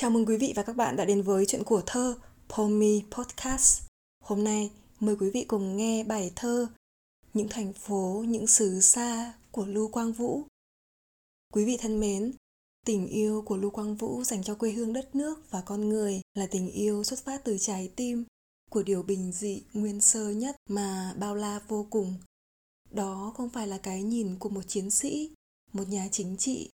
Chào mừng quý vị và các bạn đã đến với chuyện của thơ Pomi Podcast. Hôm nay mời quý vị cùng nghe bài thơ Những thành phố, những xứ xa của Lưu Quang Vũ. Quý vị thân mến, tình yêu của Lưu Quang Vũ dành cho quê hương đất nước và con người là tình yêu xuất phát từ trái tim của điều bình dị nguyên sơ nhất mà bao la vô cùng. Đó không phải là cái nhìn của một chiến sĩ, một nhà chính trị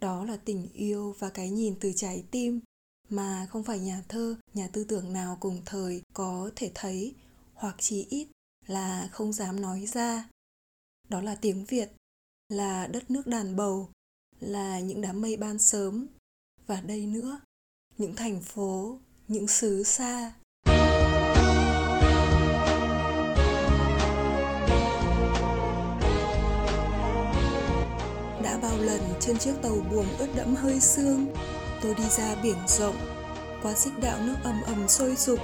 đó là tình yêu và cái nhìn từ trái tim, mà không phải nhà thơ, nhà tư tưởng nào cùng thời có thể thấy, hoặc chỉ ít là không dám nói ra. Đó là tiếng việt, là đất nước đàn bầu, là những đám mây ban sớm, và đây nữa, những thành phố, những xứ xa. Trên chiếc tàu buồm ướt đẫm hơi sương. Tôi đi ra biển rộng, qua xích đạo nước ầm ầm sôi sục.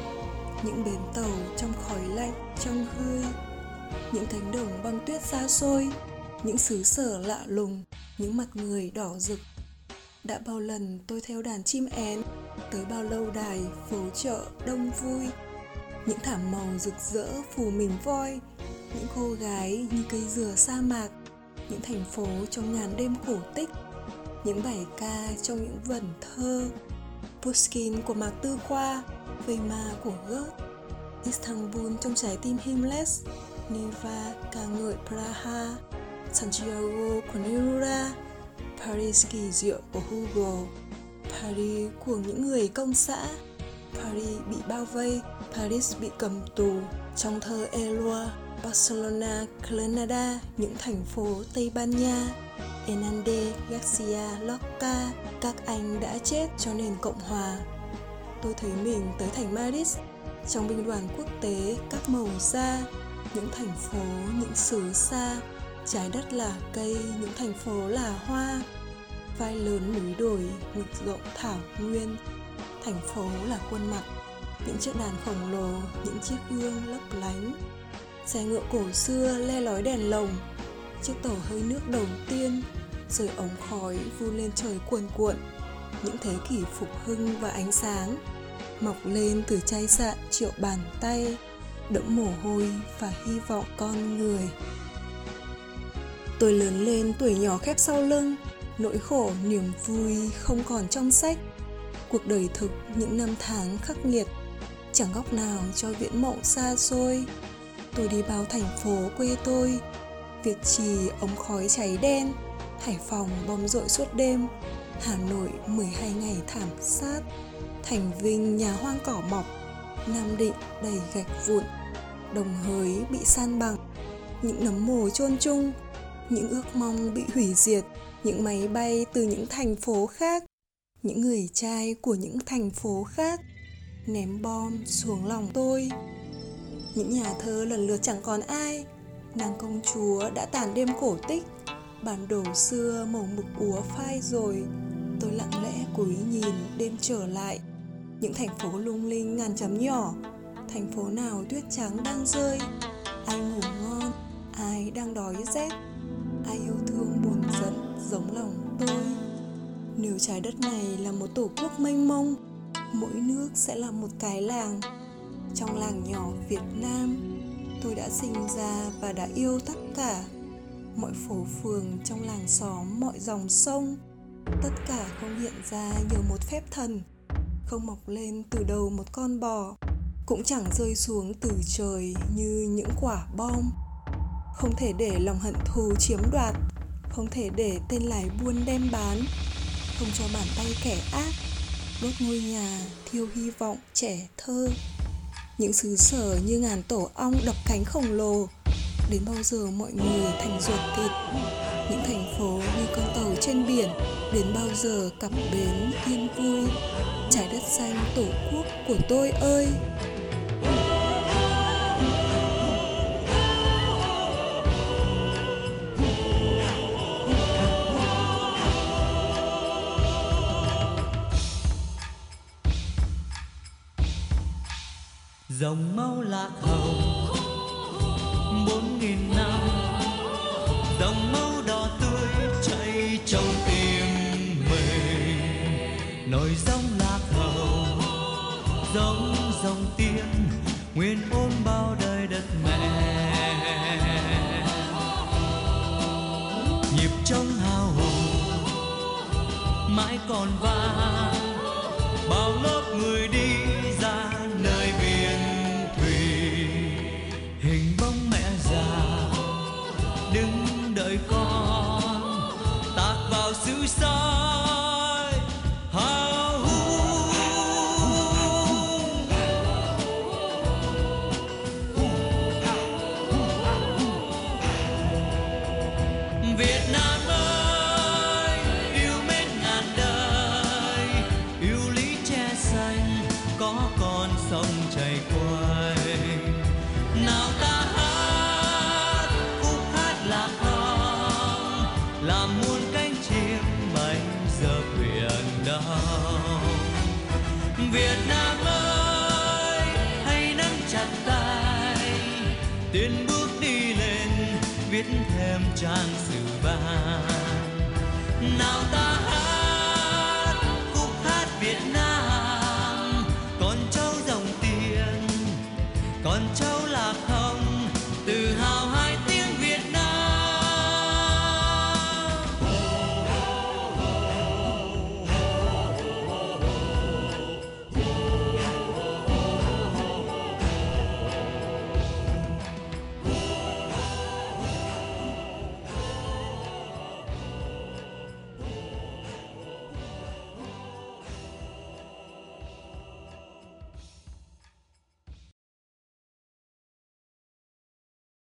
Những bến tàu trong khói lạnh, trong hơi, những cánh đồng băng tuyết xa xôi, những xứ sở lạ lùng, những mặt người đỏ rực. Đã bao lần tôi theo đàn chim én, tới bao lâu đài phố chợ đông vui. Những thảm màu rực rỡ phủ mình voi, những cô gái như cây dừa sa mạc những thành phố trong ngàn đêm cổ tích, những bài ca trong những vần thơ, Pushkin của Mạc Tư Khoa Weimar của Goethe, Istanbul trong trái tim Himmler Neva ca ngợi Praha, Santiago của Neruda, Paris kỳ diệu của Hugo, Paris của những người công xã, Paris bị bao vây, Paris bị cầm tù trong thơ Eloi. Barcelona, Granada, những thành phố Tây Ban Nha, Enande, Garcia, Lorca, các anh đã chết cho nền Cộng Hòa. Tôi thấy mình tới thành Madrid, trong binh đoàn quốc tế các màu da, những thành phố, những xứ xa, trái đất là cây, những thành phố là hoa, vai lớn núi đồi, ngực rộng thảo nguyên, thành phố là khuôn mặt, những chiếc đàn khổng lồ, những chiếc gương lấp lánh, xe ngựa cổ xưa le lói đèn lồng, chiếc tàu hơi nước đầu tiên, rồi ống khói vun lên trời cuồn cuộn. Những thế kỷ phục hưng và ánh sáng mọc lên từ chai sạn triệu bàn tay, đẫm mồ hôi và hy vọng con người. Tôi lớn lên tuổi nhỏ khép sau lưng, nỗi khổ niềm vui không còn trong sách. Cuộc đời thực những năm tháng khắc nghiệt, chẳng góc nào cho viễn mộng xa xôi tôi đi bao thành phố quê tôi. Việt Trì ống khói cháy đen, Hải Phòng bom rội suốt đêm. Hà Nội 12 ngày thảm sát. Thành Vinh nhà hoang cỏ mọc, Nam Định đầy gạch vụn. Đồng hới bị san bằng, Những nấm mồ chôn chung. Những ước mong bị hủy diệt, Những máy bay từ những thành phố khác. Những người trai của những thành phố khác Ném bom xuống lòng tôi những nhà thơ lần lượt chẳng còn ai. Nàng công chúa đã tàn đêm cổ tích. Bản đồ xưa màu mực úa phai rồi. Tôi lặng lẽ cúi nhìn đêm trở lại. Những thành phố lung linh ngàn chấm nhỏ. Thành phố nào tuyết trắng đang rơi? Ai ngủ ngon? Ai đang đói rét? Ai yêu thương buồn giận giống lòng tôi? Nếu trái đất này là một tổ quốc mênh mông, mỗi nước sẽ là một cái làng trong làng nhỏ Việt Nam. Tôi đã sinh ra và đã yêu tất cả. Mọi phố phường trong làng xóm, mọi dòng sông, tất cả không hiện ra nhờ một phép thần. Không mọc lên từ đầu một con bò, cũng chẳng rơi xuống từ trời như những quả bom. Không thể để lòng hận thù chiếm đoạt, không thể để tên lái buôn đem bán, không cho bàn tay kẻ ác đốt ngôi nhà thiêu hy vọng trẻ thơ những xứ sở như ngàn tổ ong đập cánh khổng lồ. Đến bao giờ mọi người thành ruột thịt? Những thành phố như con tàu trên biển, đến bao giờ cặp bến yên vui? Trái đất xanh tổ quốc của tôi ơi! Dòng máu lạc hồng. Bốn nghìn năm, dòng máu đỏ tươi chảy trong tim mình. Nổi dòng lạc hầu giống dòng tiên, nguyên ôm bao đời đất mẹ. Nhịp trong hào hùng, mãi còn vang, bao lớp người con sông chảy quanh nào ta hát, khúc hát lạc hồng làm muôn cánh chim bay giờ biển đông. Việt Nam ơi, hãy nắm chặt tay, tiến bước đi lên, viết thêm trang sử vàng. Nào ta